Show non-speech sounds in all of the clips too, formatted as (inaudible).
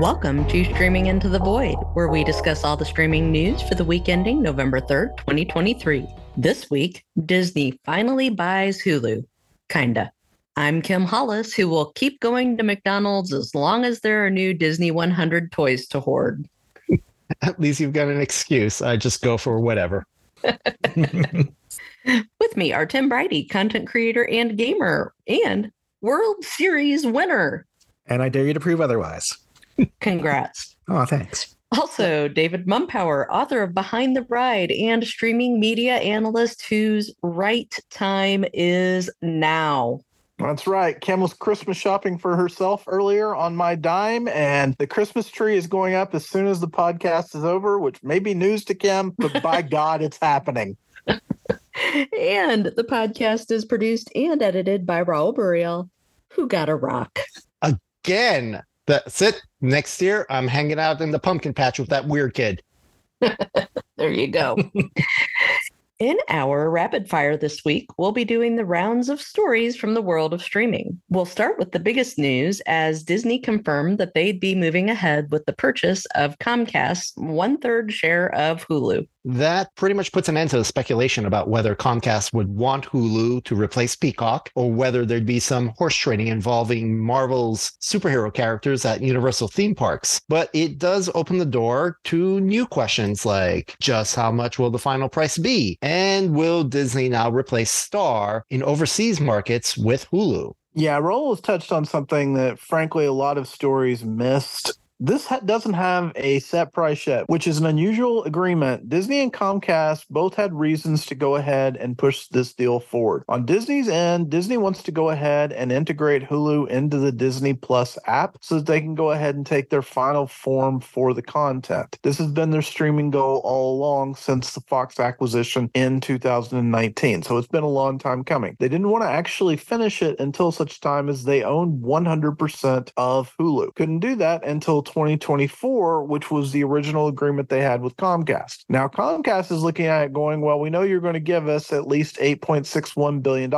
Welcome to Streaming Into the Void, where we discuss all the streaming news for the week ending November 3rd, 2023. This week, Disney finally buys Hulu. Kinda. I'm Kim Hollis, who will keep going to McDonald's as long as there are new Disney 100 toys to hoard. (laughs) At least you've got an excuse. I just go for whatever. (laughs) With me are Tim Briody, content creator and gamer, and World Series winner. And I dare you to prove otherwise. Congrats. (laughs) Oh, thanks. Also, David Mumpower, author of Behind the Ride and streaming media analyst whose right time is now. That's right. Kim was Christmas shopping for herself earlier on my dime, and the Christmas tree is going up as soon as the podcast is over, which may be news to Kim, but by (laughs) God, it's happening. and the podcast is produced and edited by Raul Burial, who got a rock. Again, that's it. Next year, I'm hanging out in the pumpkin patch with that weird kid. (laughs) there you go. (laughs) In our rapid fire this week, we'll be doing the rounds of stories from the world of streaming. We'll start with the biggest news as Disney confirmed that they'd be moving ahead with the purchase of Comcast's one third share of Hulu that pretty much puts an end to the speculation about whether Comcast would want Hulu to replace Peacock or whether there'd be some horse trading involving Marvel's superhero characters at Universal theme parks. But it does open the door to new questions like just how much will the final price be? And will Disney now replace Star in overseas markets with Hulu? Yeah, Raul has touched on something that, frankly, a lot of stories missed this ha- doesn't have a set price yet, which is an unusual agreement. Disney and Comcast both had reasons to go ahead and push this deal forward. On Disney's end, Disney wants to go ahead and integrate Hulu into the Disney Plus app so that they can go ahead and take their final form for the content. This has been their streaming goal all along since the Fox acquisition in 2019. So it's been a long time coming. They didn't want to actually finish it until such time as they owned 100% of Hulu. Couldn't do that until 2024, which was the original agreement they had with Comcast. Now, Comcast is looking at it going, well, we know you're going to give us at least $8.61 billion.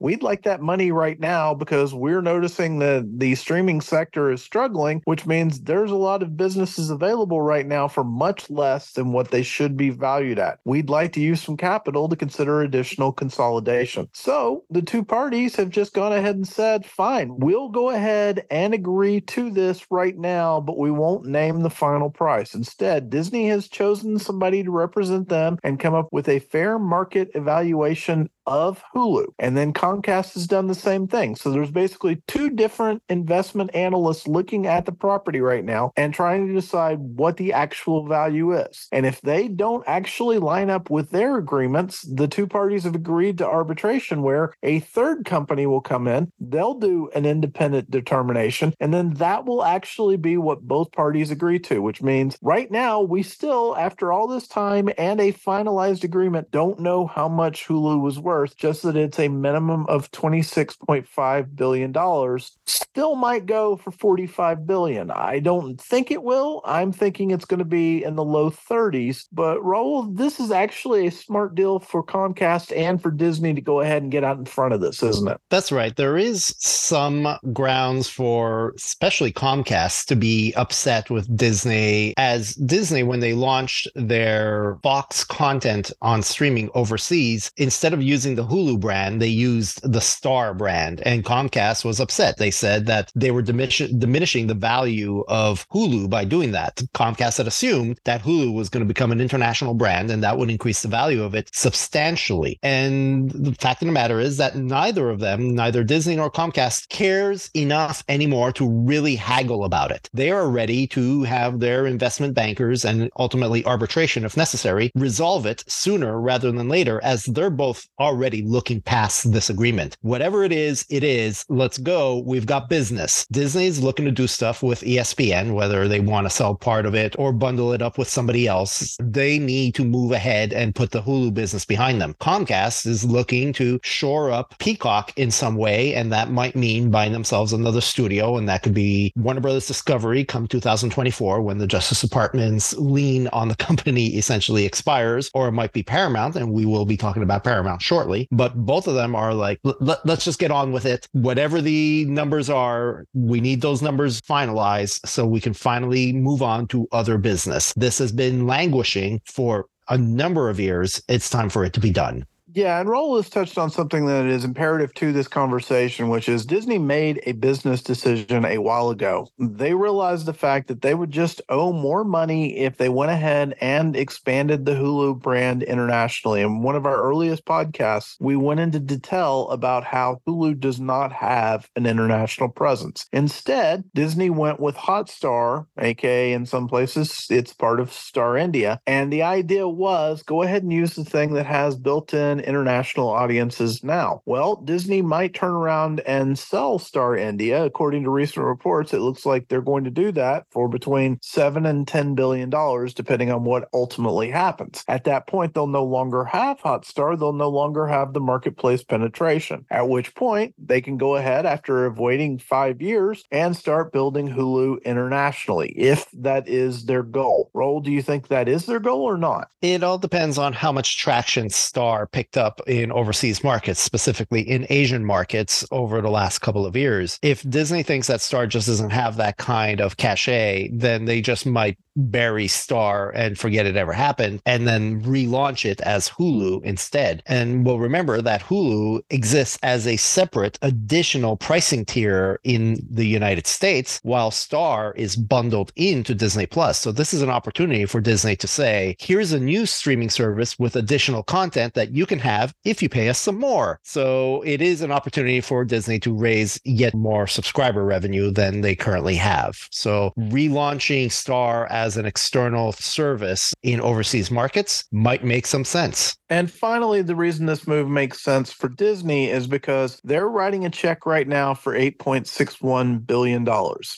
We'd like that money right now because we're noticing that the streaming sector is struggling, which means there's a lot of businesses available right now for much less than what they should be valued at. We'd like to use some capital to consider additional consolidation. So the two parties have just gone ahead and said, fine, we'll go ahead and agree to this right now but we won't name the final price. Instead, Disney has chosen somebody to represent them and come up with a fair market evaluation of Hulu. And then Comcast has done the same thing. So there's basically two different investment analysts looking at the property right now and trying to decide what the actual value is. And if they don't actually line up with their agreements, the two parties have agreed to arbitration where a third company will come in, they'll do an independent determination, and then that will actually be what both parties agree to, which means right now we still, after all this time and a finalized agreement, don't know how much Hulu was worth just that it's a minimum of $26.5 billion, still might go for 45 billion. I don't think it will. I'm thinking it's going to be in the low 30s. But Raul, this is actually a smart deal for Comcast and for Disney to go ahead and get out in front of this, isn't it? That's right. There is some grounds for especially Comcast to be upset with Disney as Disney when they launched their Fox content on streaming overseas instead of using using the Hulu brand, they used the Star brand, and Comcast was upset. They said that they were diminish- diminishing the value of Hulu by doing that. Comcast had assumed that Hulu was going to become an international brand and that would increase the value of it substantially. And the fact of the matter is that neither of them, neither Disney nor Comcast, cares enough anymore to really haggle about it. They are ready to have their investment bankers and ultimately arbitration, if necessary, resolve it sooner rather than later, as they're both already looking past this agreement. Whatever it is, it is. Let's go. We've got business. Disney's looking to do stuff with ESPN, whether they want to sell part of it or bundle it up with somebody else. They need to move ahead and put the Hulu business behind them. Comcast is looking to shore up Peacock in some way, and that might mean buying themselves another studio, and that could be Warner Brothers Discovery come 2024 when the Justice Department's lien on the (laughs) company essentially expires, or it might be Paramount, and we will be talking about Paramount shortly shortly. But both of them are like, let, let's just get on with it. Whatever the numbers are, we need those numbers finalized so we can finally move on to other business. This has been languishing for a number of years. It's time for it to be done. Yeah, and Raul has touched on something that is imperative to this conversation, which is Disney made a business decision a while ago. They realized the fact that they would just owe more money if they went ahead and expanded the Hulu brand internationally. In one of our earliest podcasts, we went into detail about how Hulu does not have an international presence. Instead, Disney went with Hotstar, aka in some places it's part of Star India, and the idea was go ahead and use the thing that has built-in international audiences now? Well, Disney might turn around and sell Star India. According to recent reports, it looks like they're going to do that for between seven and ten billion dollars, depending on what ultimately happens. At that point, they'll no longer have Hotstar. They'll no longer have the marketplace penetration. At which point, they can go ahead after waiting five years and start building Hulu internationally, if that is their goal. Raul, do you think that is their goal or not? It all depends on how much traction Star picked picked up in overseas markets, specifically in Asian markets over the last couple of years. If Disney thinks that Star just doesn't have that kind of cachet, then they just might bury Star and forget it ever happened and then relaunch it as Hulu instead. And we'll remember that Hulu exists as a separate additional pricing tier in the United States while Star is bundled into Disney Plus. So this is an opportunity for Disney to say, here's a new streaming service with additional content that you can have if you pay us some more. So it is an opportunity for Disney to raise yet more subscriber revenue than they currently have. So relaunching Star as an external service in overseas markets might make some sense. And finally, the reason this move makes sense for Disney is because they're writing a check right now for $8.61 billion.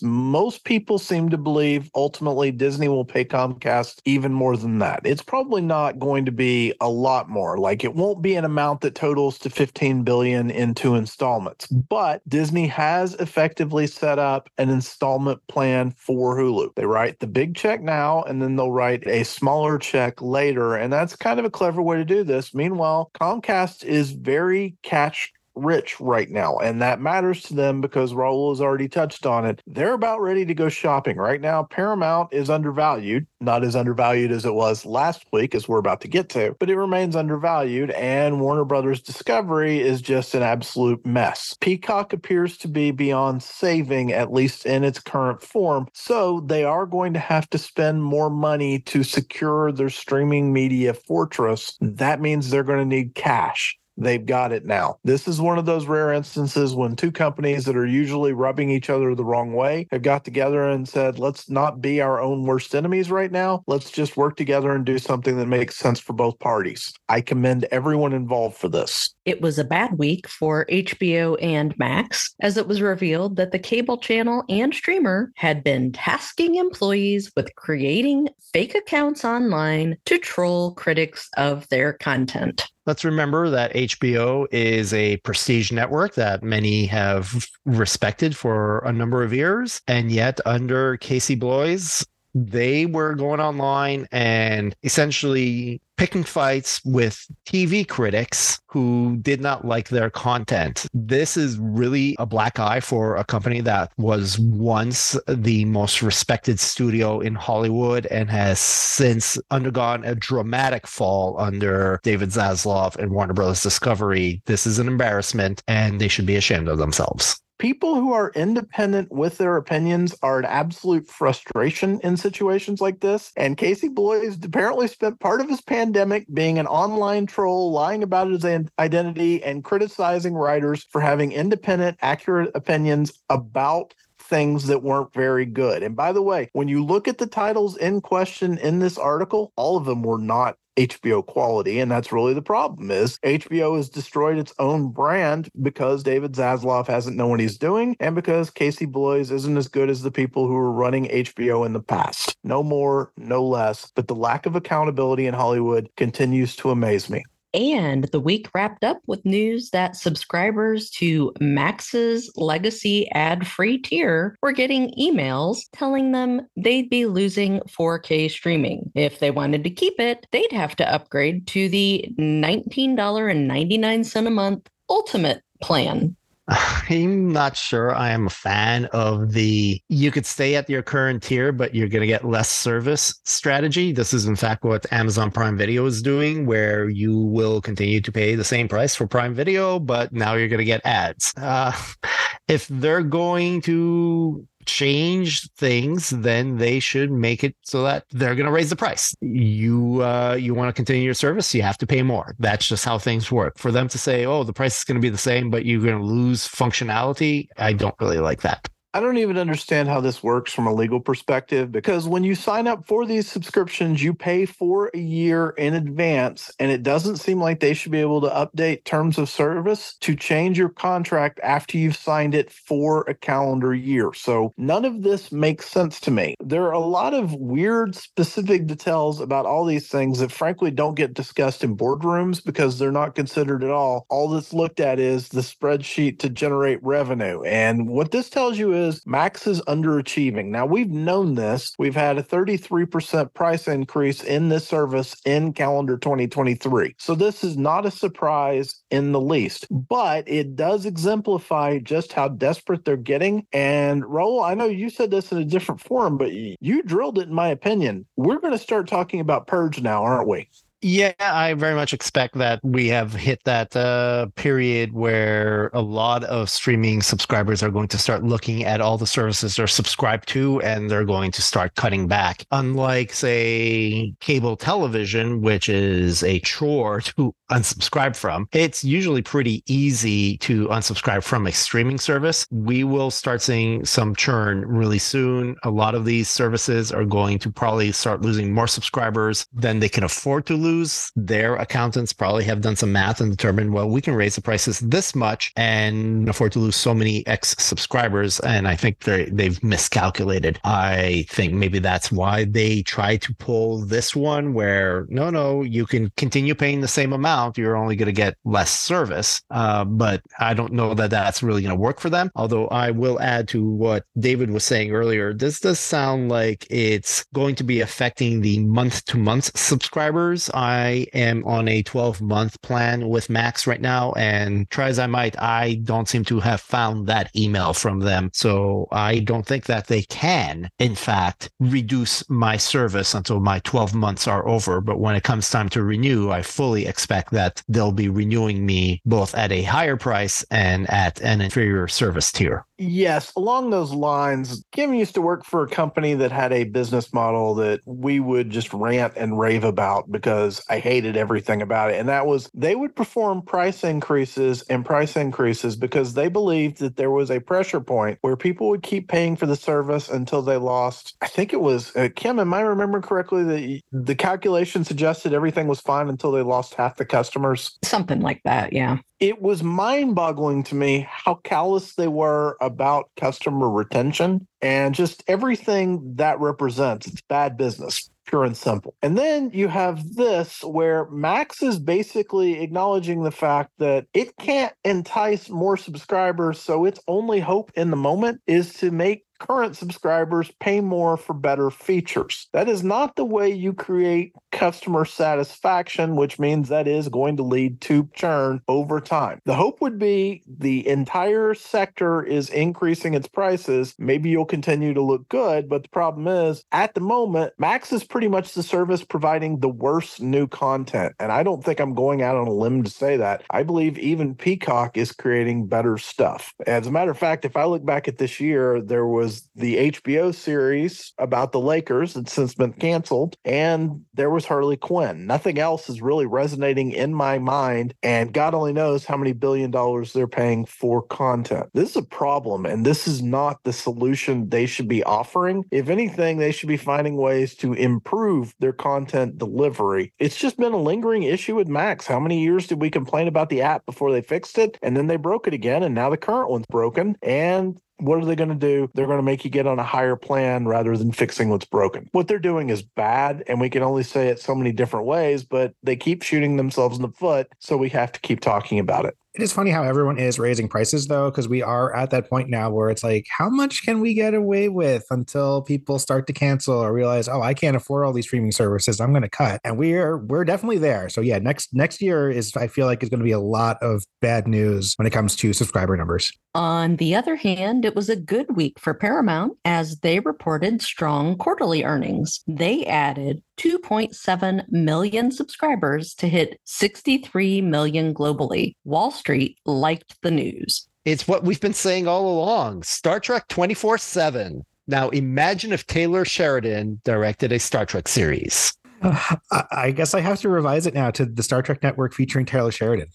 Most people seem to believe ultimately Disney will pay Comcast even more than that. It's probably not going to be a lot more. Like it won't be an amount that totals to 15 billion in two installments. But Disney has effectively set up an installment plan for Hulu. They write the big check now and then they'll write a smaller check later. And that's kind of a clever way to do this. Meanwhile, Comcast is very catch rich right now, and that matters to them because Raul has already touched on it. They're about ready to go shopping right now. Paramount is undervalued, not as undervalued as it was last week, as we're about to get to, but it remains undervalued. And Warner Brothers Discovery is just an absolute mess. Peacock appears to be beyond saving, at least in its current form. So they are going to have to spend more money to secure their streaming media fortress. That means they're going to need cash. They've got it now. This is one of those rare instances when two companies that are usually rubbing each other the wrong way have got together and said, let's not be our own worst enemies right now. Let's just work together and do something that makes sense for both parties. I commend everyone involved for this. It was a bad week for HBO and Max, as it was revealed that the cable channel and streamer had been tasking employees with creating fake accounts online to troll critics of their content. Let's remember that HBO is a prestige network that many have respected for a number of years. And yet, under Casey Bloys, they were going online and essentially picking fights with TV critics who did not like their content. This is really a black eye for a company that was once the most respected studio in Hollywood and has since undergone a dramatic fall under David Zaslav and Warner Brothers Discovery. This is an embarrassment and they should be ashamed of themselves people who are independent with their opinions are an absolute frustration in situations like this. And Casey Bloys apparently spent part of his pandemic being an online troll, lying about his identity, and criticizing writers for having independent, accurate opinions about things that weren't very good. And by the way, when you look at the titles in question in this article, all of them were not HBO quality. And that's really the problem is HBO has destroyed its own brand because David Zaslav hasn't known what he's doing and because Casey Bloys isn't as good as the people who were running HBO in the past. No more, no less. But the lack of accountability in Hollywood continues to amaze me. And the week wrapped up with news that subscribers to Max's legacy ad free tier were getting emails telling them they'd be losing 4K streaming. If they wanted to keep it, they'd have to upgrade to the $19.99 a month Ultimate plan. (laughs) I'm not sure I am a fan of the you could stay at your current tier, but you're going to get less service strategy. This is, in fact, what Amazon Prime Video is doing, where you will continue to pay the same price for Prime Video, but now you're going to get ads. Uh, (laughs) if they're going to change things, then they should make it so that they're going to raise the price. You uh, you want to continue your service, you have to pay more. That's just how things work. For them to say, "Oh, the price is going to be the same, but you're going to lose functionality," I don't really like that. I don't even understand how this works from a legal perspective because when you sign up for these subscriptions, you pay for a year in advance, and it doesn't seem like they should be able to update terms of service to change your contract after you've signed it for a calendar year. So none of this makes sense to me. There are a lot of weird, specific details about all these things that frankly don't get discussed in boardrooms because they're not considered at all. All that's looked at is the spreadsheet to generate revenue. And what this tells you is is Max is underachieving. Now, we've known this. We've had a 33% price increase in this service in calendar 2023. So, this is not a surprise in the least, but it does exemplify just how desperate they're getting. And Raul, I know you said this in a different forum, but you drilled it in my opinion. We're going to start talking about Purge now, aren't we? Yeah, I very much expect that we have hit that uh, period where a lot of streaming subscribers are going to start looking at all the services they're subscribed to and they're going to start cutting back. Unlike, say, cable television, which is a chore (laughs) to unsubscribe from, it's usually pretty easy to unsubscribe from a streaming service. We will start seeing some churn really soon. A lot of these services are going to probably start losing more subscribers than they can afford to lose their accountants probably have done some math and determined, well, we can raise the prices this much and afford to lose so many X subscribers. And I think they they've miscalculated. I think maybe that's why they try to pull this one where no, no, you can continue paying the same amount. You're only going to get less service. Uh, but I don't know that that's really going to work for them. Although I will add to what David was saying earlier, this does sound like it's going to be affecting the month to month subscribers I am on a 12 month plan with Max right now. And try as I might, I don't seem to have found that email from them. So I don't think that they can, in fact, reduce my service until my 12 months are over. But when it comes time to renew, I fully expect that they'll be renewing me both at a higher price and at an inferior service tier. Yes, along those lines, Kim used to work for a company that had a business model that we would just rant and rave about because I hated everything about it. And that was they would perform price increases and price increases because they believed that there was a pressure point where people would keep paying for the service until they lost. I think it was uh, Kim, am I remembering correctly that the calculation suggested everything was fine until they lost half the customers? Something like that, yeah it was mind boggling to me how callous they were about customer retention and just everything that represents. It's bad business, pure and simple. And then you have this where Max is basically acknowledging the fact that it can't entice more subscribers. So its only hope in the moment is to make current subscribers pay more for better features. That is not the way you create customer satisfaction, which means that is going to lead to churn over time. The hope would be the entire sector is increasing its prices. Maybe you'll continue to look good, but the problem is at the moment, Max is pretty much the service providing the worst new content. And I don't think I'm going out on a limb to say that. I believe even Peacock is creating better stuff. As a matter of fact, if I look back at this year, there was was the HBO series about the Lakers that's since been canceled, and there was Harley Quinn. Nothing else is really resonating in my mind, and God only knows how many billion dollars they're paying for content. This is a problem, and this is not the solution they should be offering. If anything, they should be finding ways to improve their content delivery. It's just been a lingering issue with Max. How many years did we complain about the app before they fixed it? And then they broke it again, and now the current one's broken. And What are they going to do? They're going to make you get on a higher plan rather than fixing what's broken. What they're doing is bad, and we can only say it so many different ways, but they keep shooting themselves in the foot. So we have to keep talking about it. It is funny how everyone is raising prices though, because we are at that point now where it's like, how much can we get away with until people start to cancel or realize, oh, I can't afford all these streaming services. I'm going to cut, and we're we're definitely there. So yeah, next next year is I feel like is going to be a lot of bad news when it comes to subscriber numbers. On the other hand, it was a good week for Paramount as they reported strong quarterly earnings. They added 2.7 million subscribers to hit 63 million globally. Wall Street liked the news. It's what we've been saying all along Star Trek 24 7. Now, imagine if Taylor Sheridan directed a Star Trek series. Uh, I guess I have to revise it now to the Star Trek Network featuring Taylor Sheridan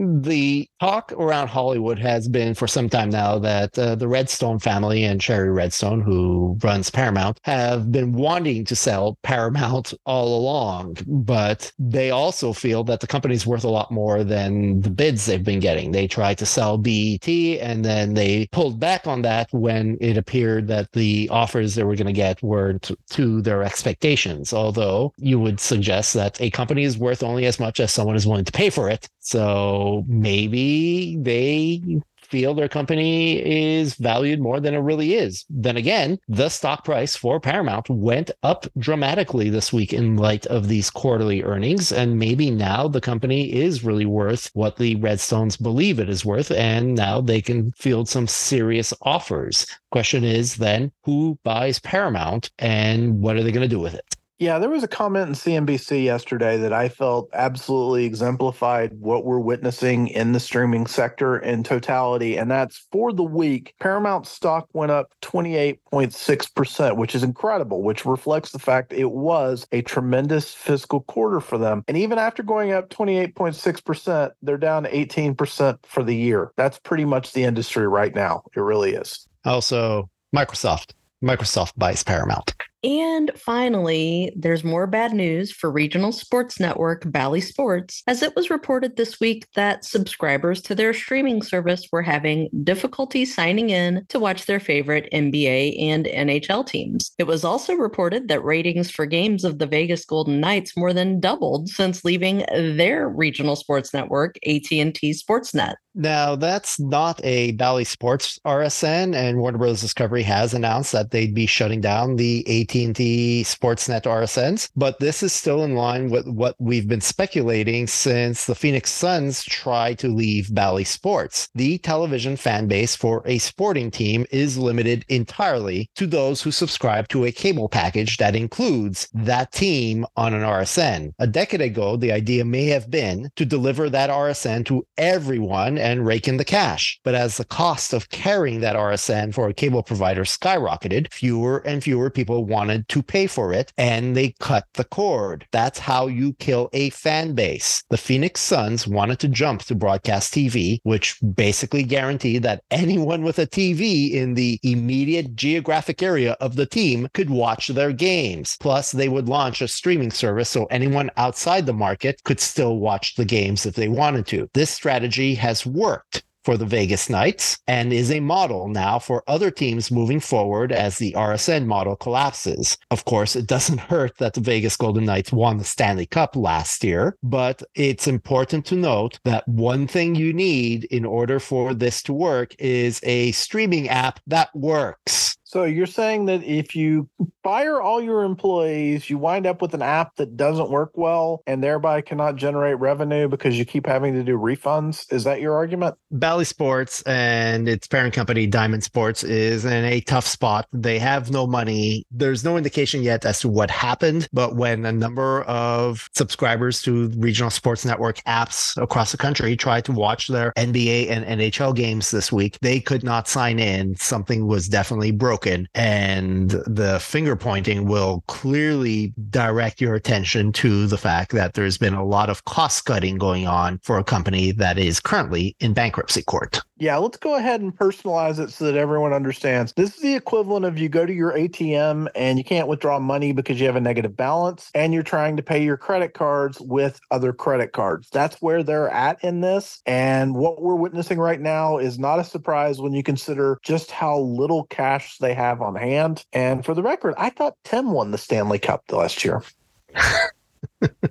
the talk around Hollywood has been for some time now that uh, the Redstone family and Shari Redstone, who runs Paramount, have been wanting to sell Paramount all along. But they also feel that the company's worth a lot more than the bids they've been getting. They tried to sell BET and then they pulled back on that when it appeared that the offers they were going to get weren't to their expectations. Although you would suggest that a company is worth only as much as someone is willing to pay for it. So maybe they feel their company is valued more than it really is. Then again, the stock price for Paramount went up dramatically this week in light of these quarterly earnings. And maybe now the company is really worth what the Redstones believe it is worth. And now they can field some serious offers. Question is then who buys Paramount and what are they going to do with it? Yeah, there was a comment in CNBC yesterday that I felt absolutely exemplified what we're witnessing in the streaming sector in totality. And that's for the week, Paramount stock went up 28.6%, which is incredible, which reflects the fact it was a tremendous fiscal quarter for them. And even after going up 28.6%, they're down 18% for the year. That's pretty much the industry right now. It really is. Also, Microsoft. Microsoft buys Paramount. And finally, there's more bad news for regional sports network Bally Sports, as it was reported this week that subscribers to their streaming service were having difficulty signing in to watch their favorite NBA and NHL teams. It was also reported that ratings for games of the Vegas Golden Knights more than doubled since leaving their regional sports network, AT&T Sportsnet. Now, that's not a Bally Sports RSN, and Warner Bros. Discovery has announced that they'd be shutting down the AT&T Sportsnet RSNs, but this is still in line with what we've been speculating since the Phoenix Suns tried to leave Bally Sports. The television fan base for a sporting team is limited entirely to those who subscribe to a cable package that includes that team on an RSN. A decade ago, the idea may have been to deliver that RSN to everyone and rake in the cash. But as the cost of carrying that RSN for a cable provider skyrocketed, fewer and fewer people wanted to pay for it and they cut the cord. That's how you kill a fan base. The Phoenix Suns wanted to jump to broadcast TV, which basically guaranteed that (laughs) anyone with a TV in the immediate geographic area of the team could watch their games. Plus, they would launch a streaming service so anyone outside the market could still watch the games if they wanted to. This strategy has worked for the Vegas Knights and is a model now for other teams moving forward as the RSN model collapses. Of course, it doesn't (laughs) hurt that the Vegas Golden Knights won the Stanley Cup last year, but it's important to note that one thing you need in order for this to work is a streaming app that works. So you're saying that if you fire all your employees, you wind up with an app that doesn't work well and thereby cannot generate revenue because you keep having to do refunds. Is that your argument? Bally Sports and its parent company, Diamond Sports, is in a tough spot. They have no money. There's no indication yet as to what happened, but when a number of subscribers to regional sports network apps across the country tried to watch their NBA and NHL games this week, they could not sign in. Something was definitely broken broken. And the finger pointing will clearly direct your attention to the fact that there's been a lot of cost cutting going on for a company that is currently in bankruptcy court. Yeah, let's go ahead and personalize it so that everyone understands. This is the equivalent of you go to your ATM and you can't withdraw money because you have a negative balance and you're trying to pay your credit cards with other credit cards. That's where they're at in this. And what we're witnessing right now is not a surprise when you consider just how little cash they have on hand. And for the record, I thought Tim won the Stanley Cup the last year. (laughs) Quite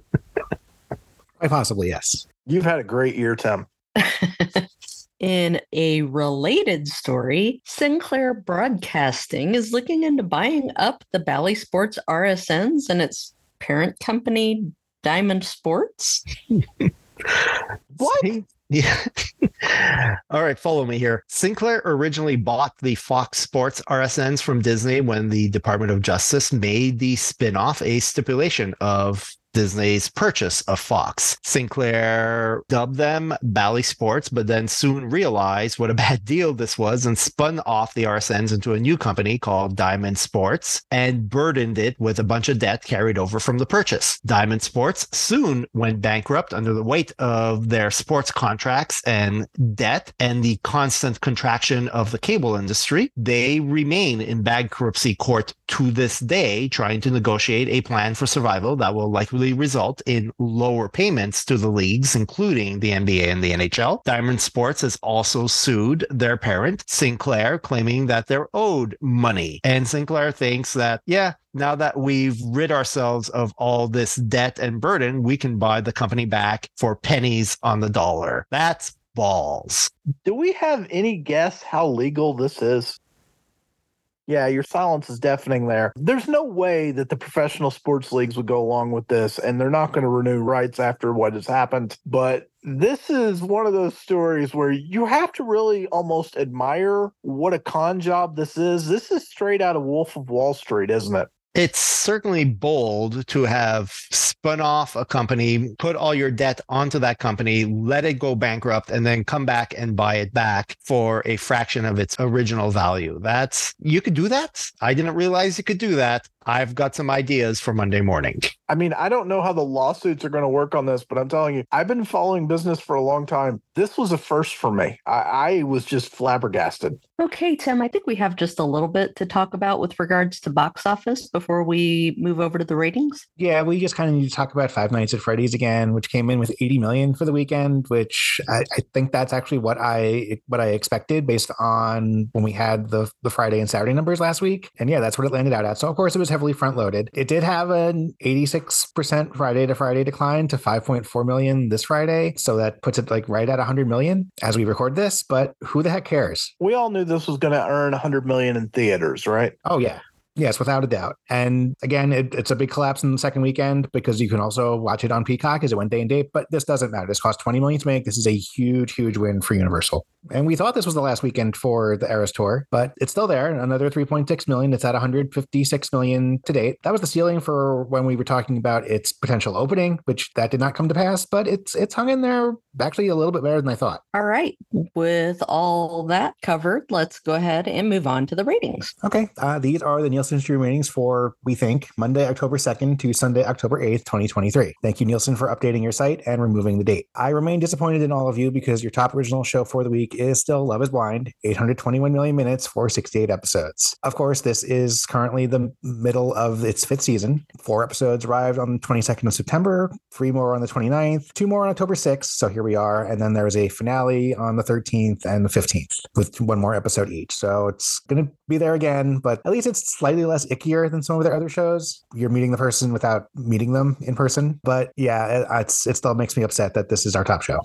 possibly, yes. You've had a great year, Tim. (laughs) In a related story, Sinclair Broadcasting is looking into buying up the Bally Sports RSNs and its parent company, Diamond Sports. (laughs) what? Yeah. (laughs) All right, follow me here. Sinclair originally bought the Fox Sports RSNs from Disney when the Department of Justice made the spin-off a stipulation of Disney's purchase of Fox. Sinclair dubbed them Bally Sports, but then soon realized what a (laughs) bad deal this was and spun off the RSNs into a new company called Diamond Sports and burdened it with a bunch of debt carried over from the purchase. Diamond Sports soon went bankrupt under the weight of their sports contracts and debt and the constant contraction of the cable industry. They remain in bankruptcy court to this day, trying to negotiate a plan for survival that will likely result in lower payments to the leagues, including the NBA and the NHL. Diamond Sports has also sued their parent, Sinclair, claiming that they're owed money. And Sinclair thinks that, yeah, now that we've rid ourselves of all this debt and burden, we can buy the company back for pennies on the dollar. That's balls. Do we have any guess how legal this is? Yeah, your silence is deafening there. There's no way that the professional sports leagues would go along with this, and they're not going to renew rights after what has happened. But this is one of those stories where you have to really almost admire what a con job this is. This is straight out of Wolf of Wall Street, isn't it? It's certainly bold to have spun off a company, put all your debt onto that company, let it go bankrupt, and then come back and buy it back for a fraction of its original value. That's, you could do that. I didn't realize you could do that. I've got some ideas for Monday morning. I mean, I don't know how the lawsuits are going to work on this, but I'm telling you, I've been following business for a long time. This was a first for me. I, I was just flabbergasted. Okay, Tim, I think we have just a little bit to talk about with regards to box office before we move over to the ratings. Yeah, we just kind of need to talk about Five Nights at Freddy's again, which came in with 80 million for the weekend, which I, I think that's actually what I what I expected based on when we had the the Friday and Saturday numbers last week. And yeah, that's what it landed out at. So of course it was heavily front loaded. It did have an 86% Friday to Friday decline to 5.4 million this Friday. So that puts it like right at 100 million as we record this. But who the heck cares? We all knew this was going to earn 100 million in theaters, right? Oh, yeah. Yes, without a doubt. And again, it, it's a big collapse in the second weekend because you can also watch it on Peacock as it went day and date. But this doesn't matter. This cost 20 million to make. This is a huge, huge win for Universal. And we thought this was the last weekend for the Eras Tour, but it's still there. Another 3.6 million. It's at 156 million to date. That was the ceiling for when we were talking about its potential opening, which that did not come to pass. But it's it's hung in there actually a little bit better than I thought. All right. With all that covered, let's go ahead and move on to the ratings. Okay. Uh, these are the Nielsen stream ratings for, we think, Monday, October 2nd to Sunday, October 8th, 2023. Thank you, Nielsen, for updating your site and removing the date. I remain disappointed in all of you because your top original show for the week is still Love is Blind, 821 million minutes for 68 episodes. Of course, this is currently the middle of its fifth season. Four episodes arrived on the 22nd of September, three more on the 29th, two more on October 6th. So here we are. And then there's a finale on the 13th and the 15th with one more episode each. So it's going to be there again, but at least it's slightly less ickier than some of their other shows. You're meeting the person without meeting them in person. But yeah, it, it's, it still makes me upset that this is our top show.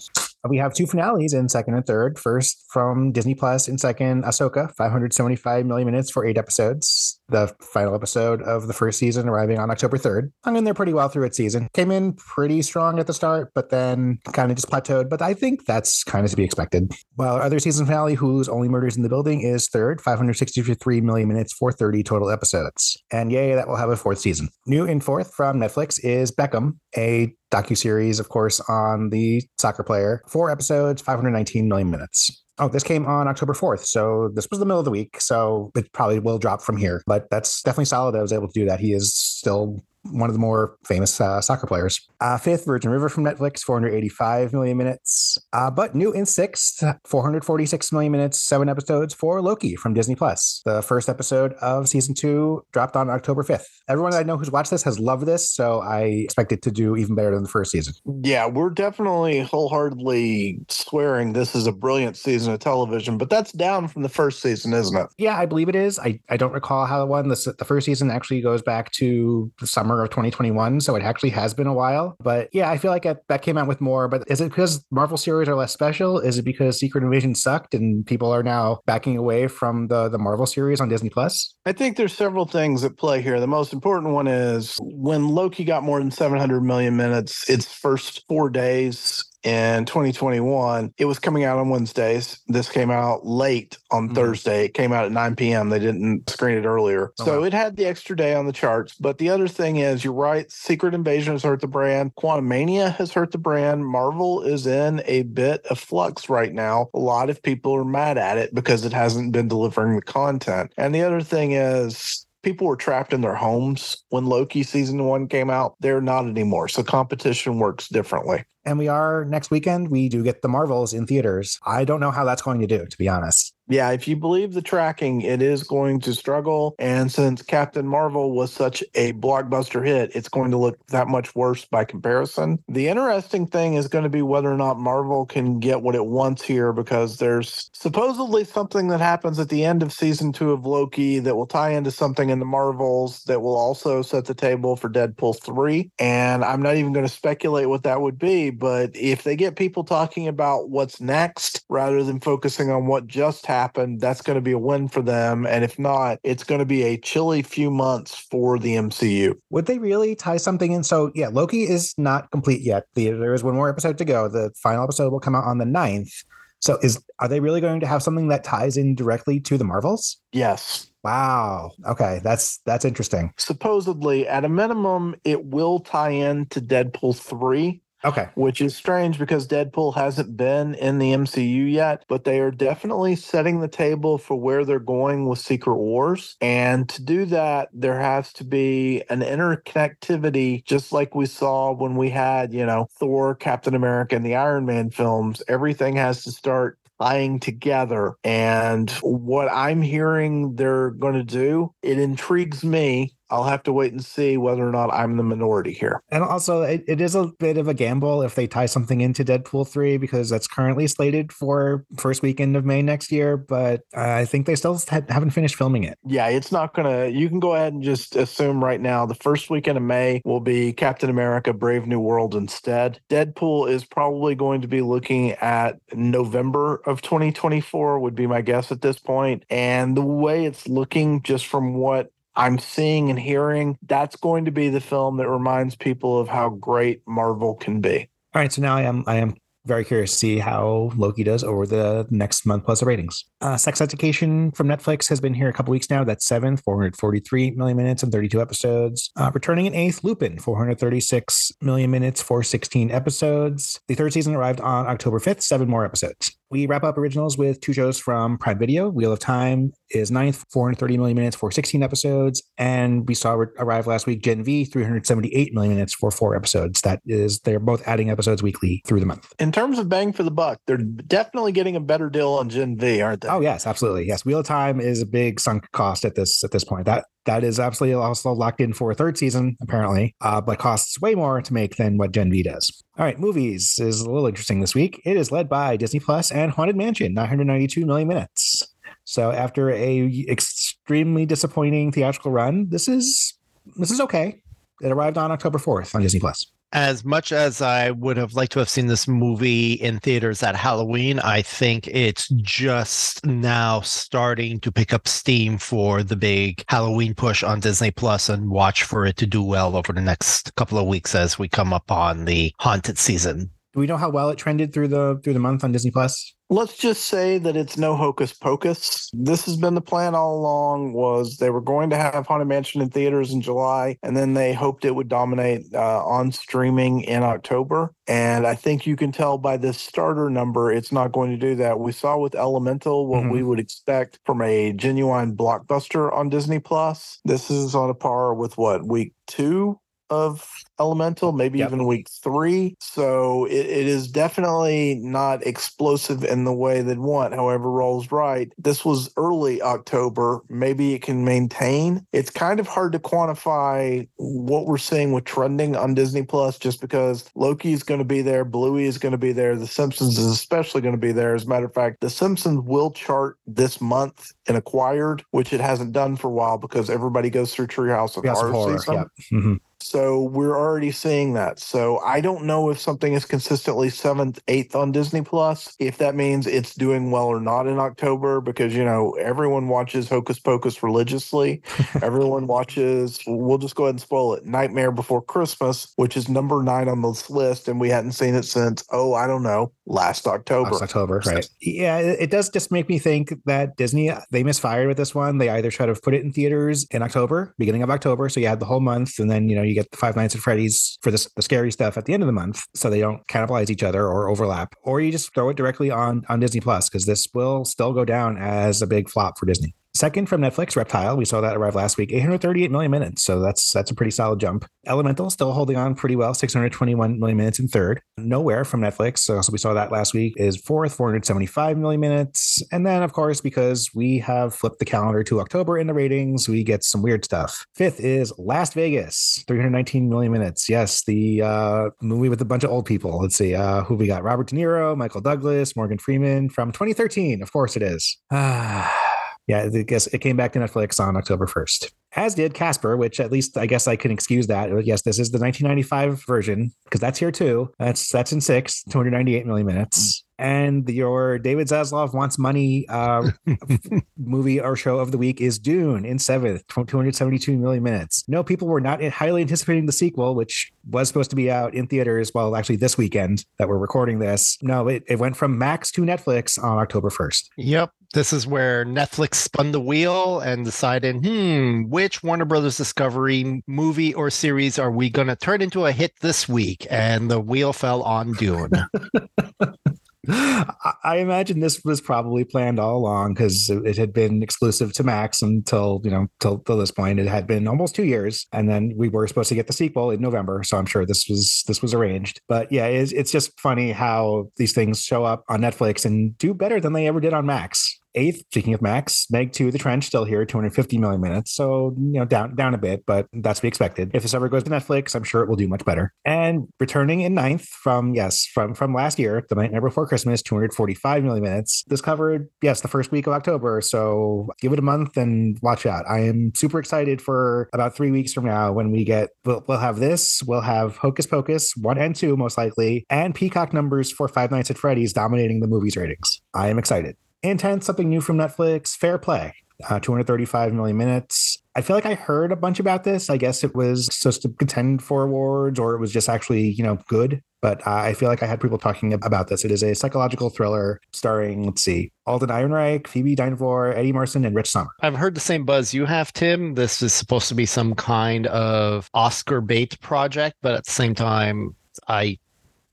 We have two finales in second and third. First from Disney Plus, in second, Ahsoka, 575 million minutes for eight episodes. The final episode of the first season arriving on October 3rd. Hung in there pretty well through its season. Came in pretty strong at the start, but then kind of just plateaued. But I think that's kind of to be expected. While other season finale, Hulu's Only Murders in the Building, is third, 563 million minutes for 30 total episodes. And yay, that will have a fourth season. New in fourth from Netflix is Beckham, a docu-series, of course, on the soccer player. Four episodes, 519 million minutes. Oh, this came on October 4th. So this was the middle of the week. So it probably will drop from here. But that's definitely solid that I was able to do that. He is still one of the more famous uh, soccer players. Uh, fifth, Virgin River from Netflix, 485 million minutes. Uh, but new in sixth, 446 million minutes, seven episodes for Loki from Disney Plus. The first episode of season two dropped on October 5th. Everyone I know who's watched this has loved this, so I expect it to do even better than the first season. Yeah, we're definitely wholeheartedly swearing this is a brilliant season of television, but that's down from the first season, isn't it? Yeah, I believe it is. I, I don't recall how the one the, the first season actually goes back to the summer of 2021, so it actually has been a while. But yeah, I feel like that came out with more. But is it because Marvel series are less special? Is it because Secret Invasion sucked and people are now backing away from the the Marvel series on Disney Plus? I think there's several things at play here. The most important one is when Loki got more than 700 million minutes, its first four days in 2021, it was coming out on Wednesdays. This came out late on mm-hmm. Thursday. It came out at 9 p.m. They didn't screen it earlier. Oh, so wow. it had the extra day on the charts. But the other thing is, you're right, Secret Invasion has hurt the brand. Quantumania has hurt the brand. Marvel is in a bit of flux right now. A lot of people are mad at it because it hasn't been delivering the content. And the other thing is, people were trapped in their homes when Loki season one came out. They're not anymore. So competition works differently and we are next weekend. We do get the Marvels in theaters. I don't know how that's going to do, to be honest. Yeah, if you believe the tracking, it is going to struggle. And since Captain Marvel was such a blockbuster hit, it's going to look that much worse by comparison. The interesting thing is going to be whether or not Marvel can get what it wants here because there's supposedly something that happens at the end of season two of Loki that will tie into something in the Marvels that will also set the table for Deadpool 3. And I'm not even going to speculate what that would be but if they get people talking about what's next rather than focusing on what just happened, that's going to be a win for them. And if not, it's going to be a chilly few months for the MCU. Would they really tie something in? So, yeah, Loki is not complete yet. there is one more episode to go. The final episode will come out on the 9th. So is are they really going to have something that ties in directly to the Marvels? Yes. Wow. Okay, that's that's interesting. Supposedly, at a minimum, it will tie in to Deadpool 3 Okay. Which is strange because Deadpool hasn't been in the MCU yet, but they are definitely setting the table for where they're going with Secret Wars. And to do that, there has to be an interconnectivity, just like we saw when we had, you know, Thor, Captain America, and the Iron Man films. Everything has to start tying together. And what I'm hearing they're going to do, it intrigues me I'll have to wait and see whether or not I'm the minority here. And also, it, it is a bit of a gamble if they tie something into Deadpool 3 because that's currently slated for first weekend of May next year. But uh, I think they still haven't finished filming it. Yeah, it's not going to. You can go ahead and just assume right now the first weekend of May will be Captain America Brave New World instead. Deadpool is probably going to be looking at November of 2024, would be my guess at this point. And the way it's looking, just from what I'm seeing and hearing, that's going to be the film that reminds people of how great Marvel can be. All right, so now I am I am very curious to see how Loki does over the next month plus the ratings. Uh, Sex Education from Netflix has been here a couple weeks now. That's seventh, 443 million minutes and 32 episodes. Uh, returning in eighth, Lupin, 436 million minutes for 16 episodes. The third season arrived on October 5th, seven more episodes. We wrap up originals with two shows from Prime Video. Wheel of Time is ninth, 430 million minutes for 16 episodes. And we saw arrive last week Gen V, 378 million minutes for four episodes. That is, they're both adding episodes weekly through the month. In terms of bang for the buck, they're definitely getting a better deal on Gen V, aren't they? Oh, yes, absolutely. Yes. Wheel of Time is a big sunk cost at this at this point. That that is absolutely also locked in for a third season, apparently, uh, but costs way more to make than what Gen V does. All right, movies is a little interesting this week. It is led by Disney Plus and Haunted Mansion, 992 million minutes. So after a extremely disappointing theatrical run, this is this is okay. It arrived on October 4th on Disney Plus as much as I would have liked to have seen this movie in theaters at Halloween, I think it's just now starting to pick up steam for the big Halloween push on Disney Plus and watch for it to do well over the next couple of weeks as we come up on the haunted season. Do we know how well it trended through the through the month on Disney Plus? Let's just say that it's no hocus pocus. This has been the plan all along was they were going to have Haunted Mansion in theaters in July and then they hoped it would dominate uh, on streaming in October. And I think you can tell by this starter number it's not going to do that. We saw with Elemental what mm-hmm. we would expect from a genuine blockbuster on Disney Plus. This is on a par with what week 2 of Elemental, maybe Yep. even week three. So it, it is definitely not explosive in the way they'd want. However, Raul's right. This was early October. Maybe it can maintain. It's kind of hard to quantify what we're seeing with trending on Disney Plus just because Loki is going to be there, Bluey is going to be there, The Simpsons is especially going to be there. As a matter of fact, The Simpsons will chart this month in acquired, which it hasn't done for a while because everybody goes through Treehouse of Yes, Horror, season. Mhm. So we're already seeing that. So I don't know if something is consistently seventh, eighth on Disney Plus, if that means it's doing well or not in October, because you know everyone watches Hocus Pocus religiously. (laughs) everyone watches. We'll just go ahead and spoil it. Nightmare Before Christmas, which is number nine on this list, and we hadn't seen it since oh I don't know last October. Last October, right? Yeah, it, does just make me think that Disney they misfired with this one. They either should to put it in theaters in October, beginning of October, so you had the whole month, and then you know you get the Five Nights at Freddy's for this the scary stuff at the end of the month, so they don't cannibalize each other or overlap, or you just throw it directly on on Disney Plus because this will still go down as a big flop for Disney. Second from Netflix, Reptile. We saw that arrive last week, 838 million minutes. So that's that's a pretty solid jump. Elemental still holding on pretty well, 621 million minutes in third. Nowhere from Netflix. So, we saw that last week is fourth, 475 million minutes. And then, of course, because we have flipped the calendar to October in the ratings, we get some weird stuff. Fifth is Last Vegas, 319 million minutes. Yes, the uh, movie with a bunch of old people. Let's see uh, who we got: Robert De Niro, Michael Douglas, Morgan Freeman from 2013. Of course, it is. (sighs) Ah. Yeah, I guess it came back to Netflix on October 1st. As did Casper, which at least I guess I can excuse that. Yes, this is the 1995 version because that's here too. That's that's in six, 298 million minutes. And your David Zaslav wants money uh, (laughs) movie or show of the week is Dune in seventh, 272 million minutes. No, people were not highly anticipating the sequel, which was supposed to be out in theaters. Well, actually, this weekend that we're recording this. No, it, it went from Max to Netflix on October 1st. Yep. This is where Netflix spun the wheel and decided, hmm, which Warner Brothers Discovery movie or series are we going to turn into a hit this week? And the wheel fell on Dune. (laughs) I imagine this was probably planned all along because it had been exclusive to Max until you know till, till this point. It had been almost two years, and then we were supposed to get the sequel in November. So I'm sure this was this was arranged. But yeah, it's, it's just funny how these things show up on Netflix and do better than they ever did on Max. Eighth, speaking of Max, Meg 2, The Trench, still here, 250 million minutes. So, you know, down down a bit, but that's to be expected. If this ever goes to Netflix, I'm sure it will do much better. And returning in ninth from, yes, from from last year, The Nightmare Before Christmas, 245 million minutes. This covered, yes, the first week of October. So give it a month and watch out. I am super excited for about three weeks from now when we get, we'll, we'll have this, we'll have Hocus Pocus 1 and 2, most likely, and Peacock numbers for Five Nights at Freddy's dominating the movies ratings. I am excited. 10, something new from Netflix, Fair Play, uh, 235 million minutes. I feel like I heard a bunch about this. I guess it was supposed to contend for awards or it was just actually, you know, good. But uh, I feel like I had people talking about this. It is a psychological thriller starring, let's see, Alden Ehrenreich, Phoebe Dynevor, Eddie Marsan, and Rich Sommer. I've heard the same buzz you have, Tim. This is supposed to be some kind of Oscar bait project, but at the same time, I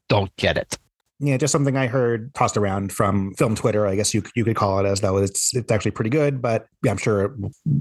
don't get it. Yeah, just something I heard tossed around from film Twitter. I guess you you could call it as though it's it's actually pretty good, but yeah, I'm sure it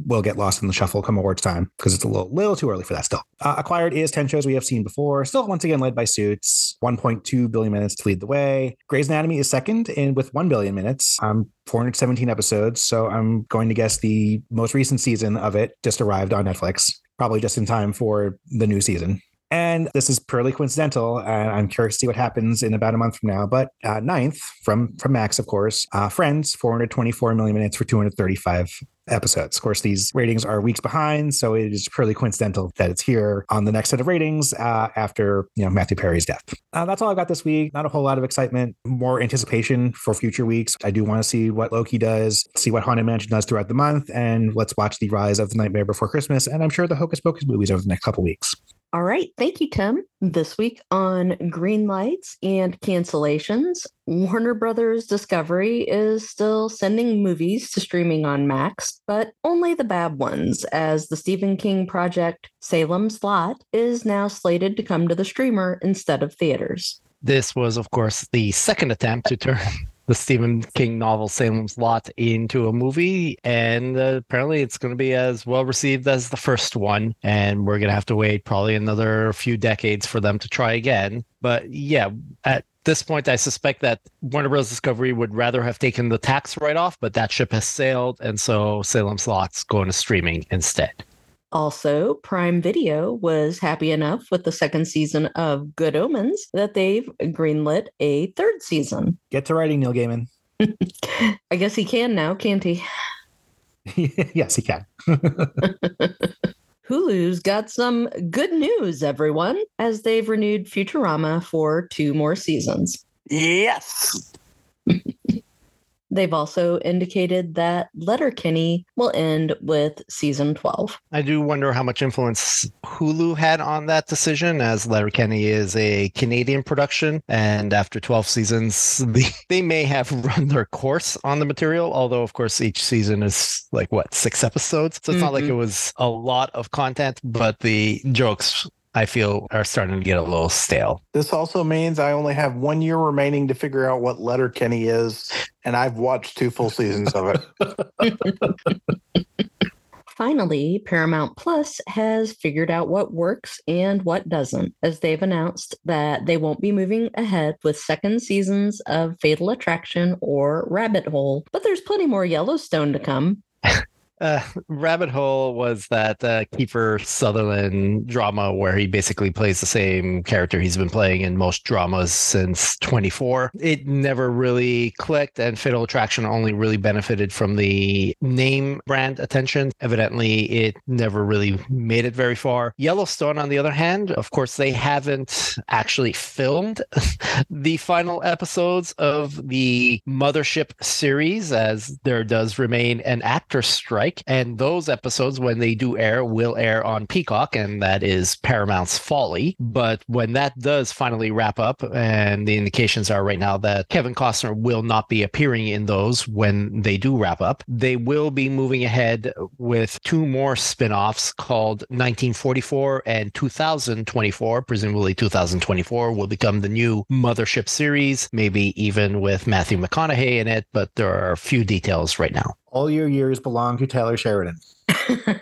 will get lost in the shuffle come awards time because it's a little little too early for that still. Uh, acquired is 10 shows we have seen before, still once again led by Suits, 1.2 billion minutes to lead the way. Grey's Anatomy is second and with 1 billion minutes, um, 417 episodes. So I'm going to guess the most recent season of it just arrived on Netflix, probably just in time for the new season. And this is purely coincidental. And I'm curious to see what happens in about a month from now. But uh, ninth from from Max, of course, uh, Friends, 424 million minutes for 235 episodes. Of course, these ratings are weeks behind, so it is purely coincidental that it's here on the next set of ratings uh, after you know Matthew Perry's death. Uh, that's all I've got this week. Not a whole lot of excitement, more anticipation for future weeks. I do want to see what Loki does, see what Haunted Mansion does throughout the month, and let's watch the rise of the Nightmare Before Christmas, and I'm sure the Hocus Pocus movies over the next couple weeks. All right. Thank you, Tim. This week on green lights and cancellations, Warner Brothers Discovery is still sending movies to streaming on Max, but only the bad ones, as the Stephen King project Salem's Lot is now slated to come to the streamer instead of theaters. This was, of course, the second attempt to turn the Stephen King novel Salem's Lot into a movie, and uh, apparently it's going to be as well received as the first one. And we're going to have to wait probably another few decades for them to try again. But yeah, at this point, I suspect that Warner Bros. Discovery would rather have taken the tax write off, but that ship has sailed. And so Salem's Lot's going to streaming instead. Also, Prime Video was happy enough with the second season of Good Omens that they've greenlit a third season. (laughs) Get to writing, Neil Gaiman. (laughs) I guess he can now, can't he? (laughs) yes, he can. Hulu's got some good news, everyone, as they've renewed Futurama for two more seasons. Yes. They've also indicated that Letterkenny will end with season 12. I do wonder how much influence Hulu had on that decision, as Letterkenny is a Canadian production. And after 12 seasons, (laughs) they, they may have (laughs) run their course on the material, although, of course, each season is like what, six episodes? So it's mm-hmm. not like it was a lot of content, but the jokes I feel are starting to get a little stale. This also means I only have one year remaining to figure out what letter Kenny is, and I've watched two full seasons of it. (laughs) Finally, Paramount Plus has figured out what works and what doesn't, as they've announced that they won't be moving ahead with second seasons of Fatal Attraction or Rabbit Hole, but there's plenty more Yellowstone to come. (laughs) Uh, Rabbit Hole was that uh, Kiefer Sutherland drama where he basically plays the same character he's been playing in most dramas since 24. It never really clicked, and Fatal Attraction only really benefited from the name brand attention. Evidently, it never really made it very far. Yellowstone, on the other hand, of course, they haven't actually filmed (laughs) the final episodes of the Mothership series, as there does remain an actor strike and those episodes, when they do air, will air on Peacock, and that is Paramount's Folly. But when that does finally wrap up, and the indications are right now that Kevin Costner will not be appearing in those when they do wrap up, they will be moving ahead with two more spin offs called 1944 and 2024. Presumably, 2024 will become the new Mothership series, maybe even with Matthew McConaughey in it, but there are a few details right now. All your years belong to Taylor Sheridan. (laughs)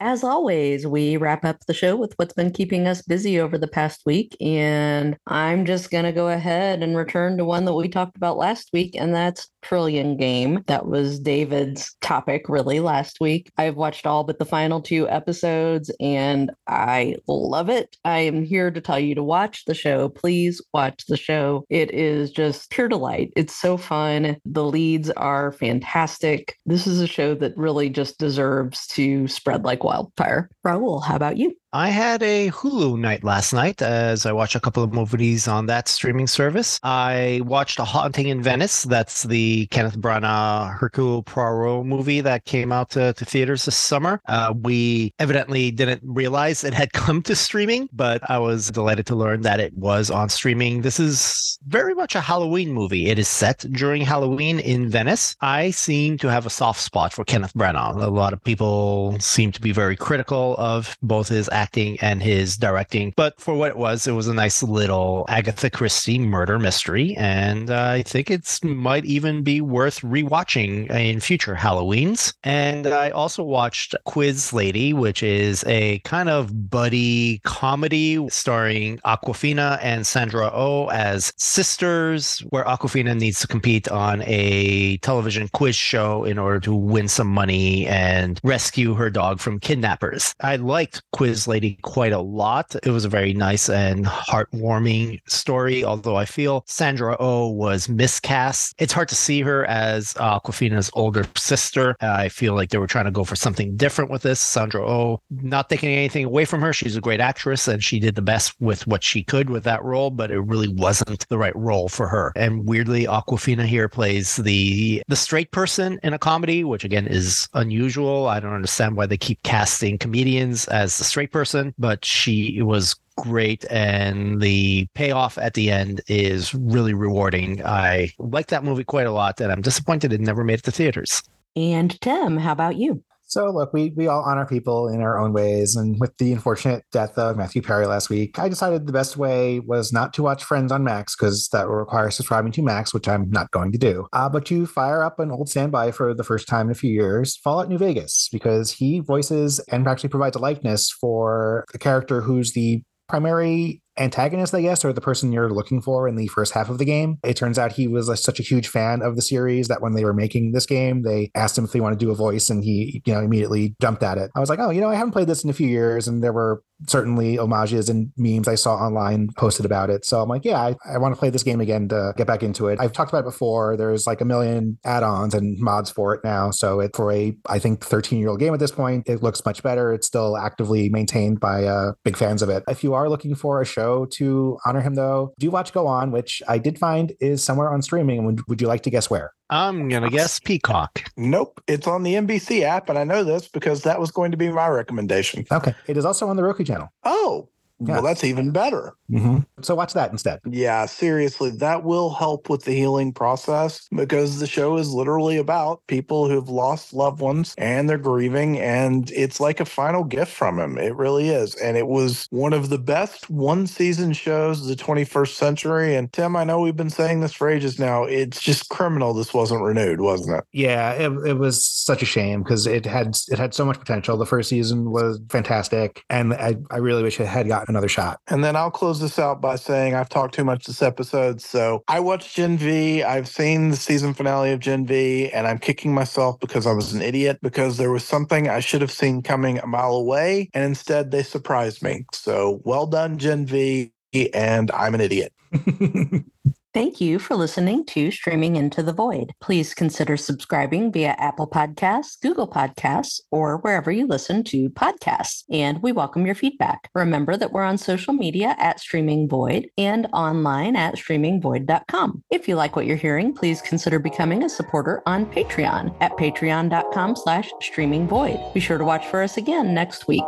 As always, we wrap up the show with what's been keeping us busy over the past week. And I'm just going to go ahead and return to one that we talked about last week, and that's Trillion Game. That was David's topic, really, last week. I've watched all but the final two episodes, and I love it. I am here to tell you to watch the show. Please watch the show. It is just pure delight. It's so fun. The leads are fantastic. This is a show that really just deserves to spread like wildfire. Raul, how about you? I had a Hulu night last night as I watched a couple of movies on that streaming service. I watched A Haunting in Venice. That's the Kenneth Branagh Hercule Poirot movie that came out to, to theaters this summer. Uh, we evidently didn't realize it had (laughs) come to streaming, but I was delighted to learn that it was on streaming. This is very much a Halloween movie. It is set during Halloween in Venice. I seem to have a soft spot for Kenneth Branagh. A lot of people seem to be very critical of both his acting and his directing. But for what it was, it was a nice little Agatha Christie murder mystery. And uh, I think it's might even be worth rewatching in future Halloweens. And I also watched Quiz Lady, which is a kind of buddy comedy starring Awkwafina and Sandra O oh as sisters, where Awkwafina needs to compete on a television quiz show in order to win some money and rescue her dog from kidnappers. I liked Quiz Lady lady quite a lot. It was a very nice and heartwarming story, although I feel Sandra O oh was miscast. It's hard to see her as uh, Awkwafina's older sister. I feel like they were trying to go for something different with this. Sandra O, oh, not taking anything away from her. She's a great actress and she did the best with what she could with that role, but it really wasn't the right role for her. And weirdly, Awkwafina here plays the the straight person in a comedy, which again is unusual. I don't understand why they keep casting comedians as the straight person but she was great and the payoff at the end is really rewarding. I like that movie quite a lot and I'm disappointed it never made it to theaters. And Tim, how about you? So look, we we all honor people in our own ways, and with the unfortunate death of Matthew Perry last week, I decided the best way was not to watch Friends on Max because that will require subscribing to Max, which I'm not going to do. Uh, but to fire up an old standby for the first time in a few years, Fallout New Vegas, because he voices and actually provides a likeness for a character who's the primary antagonist, I guess, or the person you're looking for in the first half of the game. It turns out he was such a huge fan of the series that when they were making this game, they asked him if he wanted to do a voice, and he, you know, immediately jumped at it. I was like, oh, you know, I haven't played this in a few years, and there were certainly homages and memes I saw online posted about it. So I'm like, yeah, I, I want to play this game again to get back into it. I've talked about it before. There's like a million add-ons and mods for it now. So it for a I think 13 year old game at this point, it looks much better. It's still actively maintained by uh, big fans of it. If you are looking for a show to honor him, though, do watch Go On, which I did find is somewhere on streaming. Would, would you like to guess where? I'm gonna guess Peacock. Nope, it's on the NBC app, and I know this because that was going to be my recommendation. Okay, it is also on the Roku channel. Oh, Yeah. well, that's even better. Mm-hmm. So watch that instead. Yeah, seriously, that will help with the healing process because the show is literally about people who've lost loved ones and they're grieving, and it's like a final gift from him. It really is. And it was one of the best one season shows of the 21st century. And Tim, I know we've been saying this for ages now. It's just criminal this wasn't renewed, wasn't it? Yeah, it, it was such a shame because it had it had so much potential. The first season was fantastic, and I, I really wish it had gotten another shot. And then I'll close this out by saying I've talked too much this episode. So I watched Gen V. I've seen the season finale of Gen V, and I'm kicking myself because I was an idiot because there was something I should have seen coming a mile away, and instead they surprised me. So well done, Gen V, and I'm an idiot. (laughs) Thank you for listening to Streaming Into the Void. Please consider subscribing via Apple Podcasts, Google Podcasts, or wherever you listen to podcasts. And we welcome your feedback. Remember that we're on social media at Streaming Void and online at streamingvoid.com. If you like what you're hearing, please consider becoming a supporter on Patreon at patreon.com slash streamingvoid. Be sure to watch for us again next week.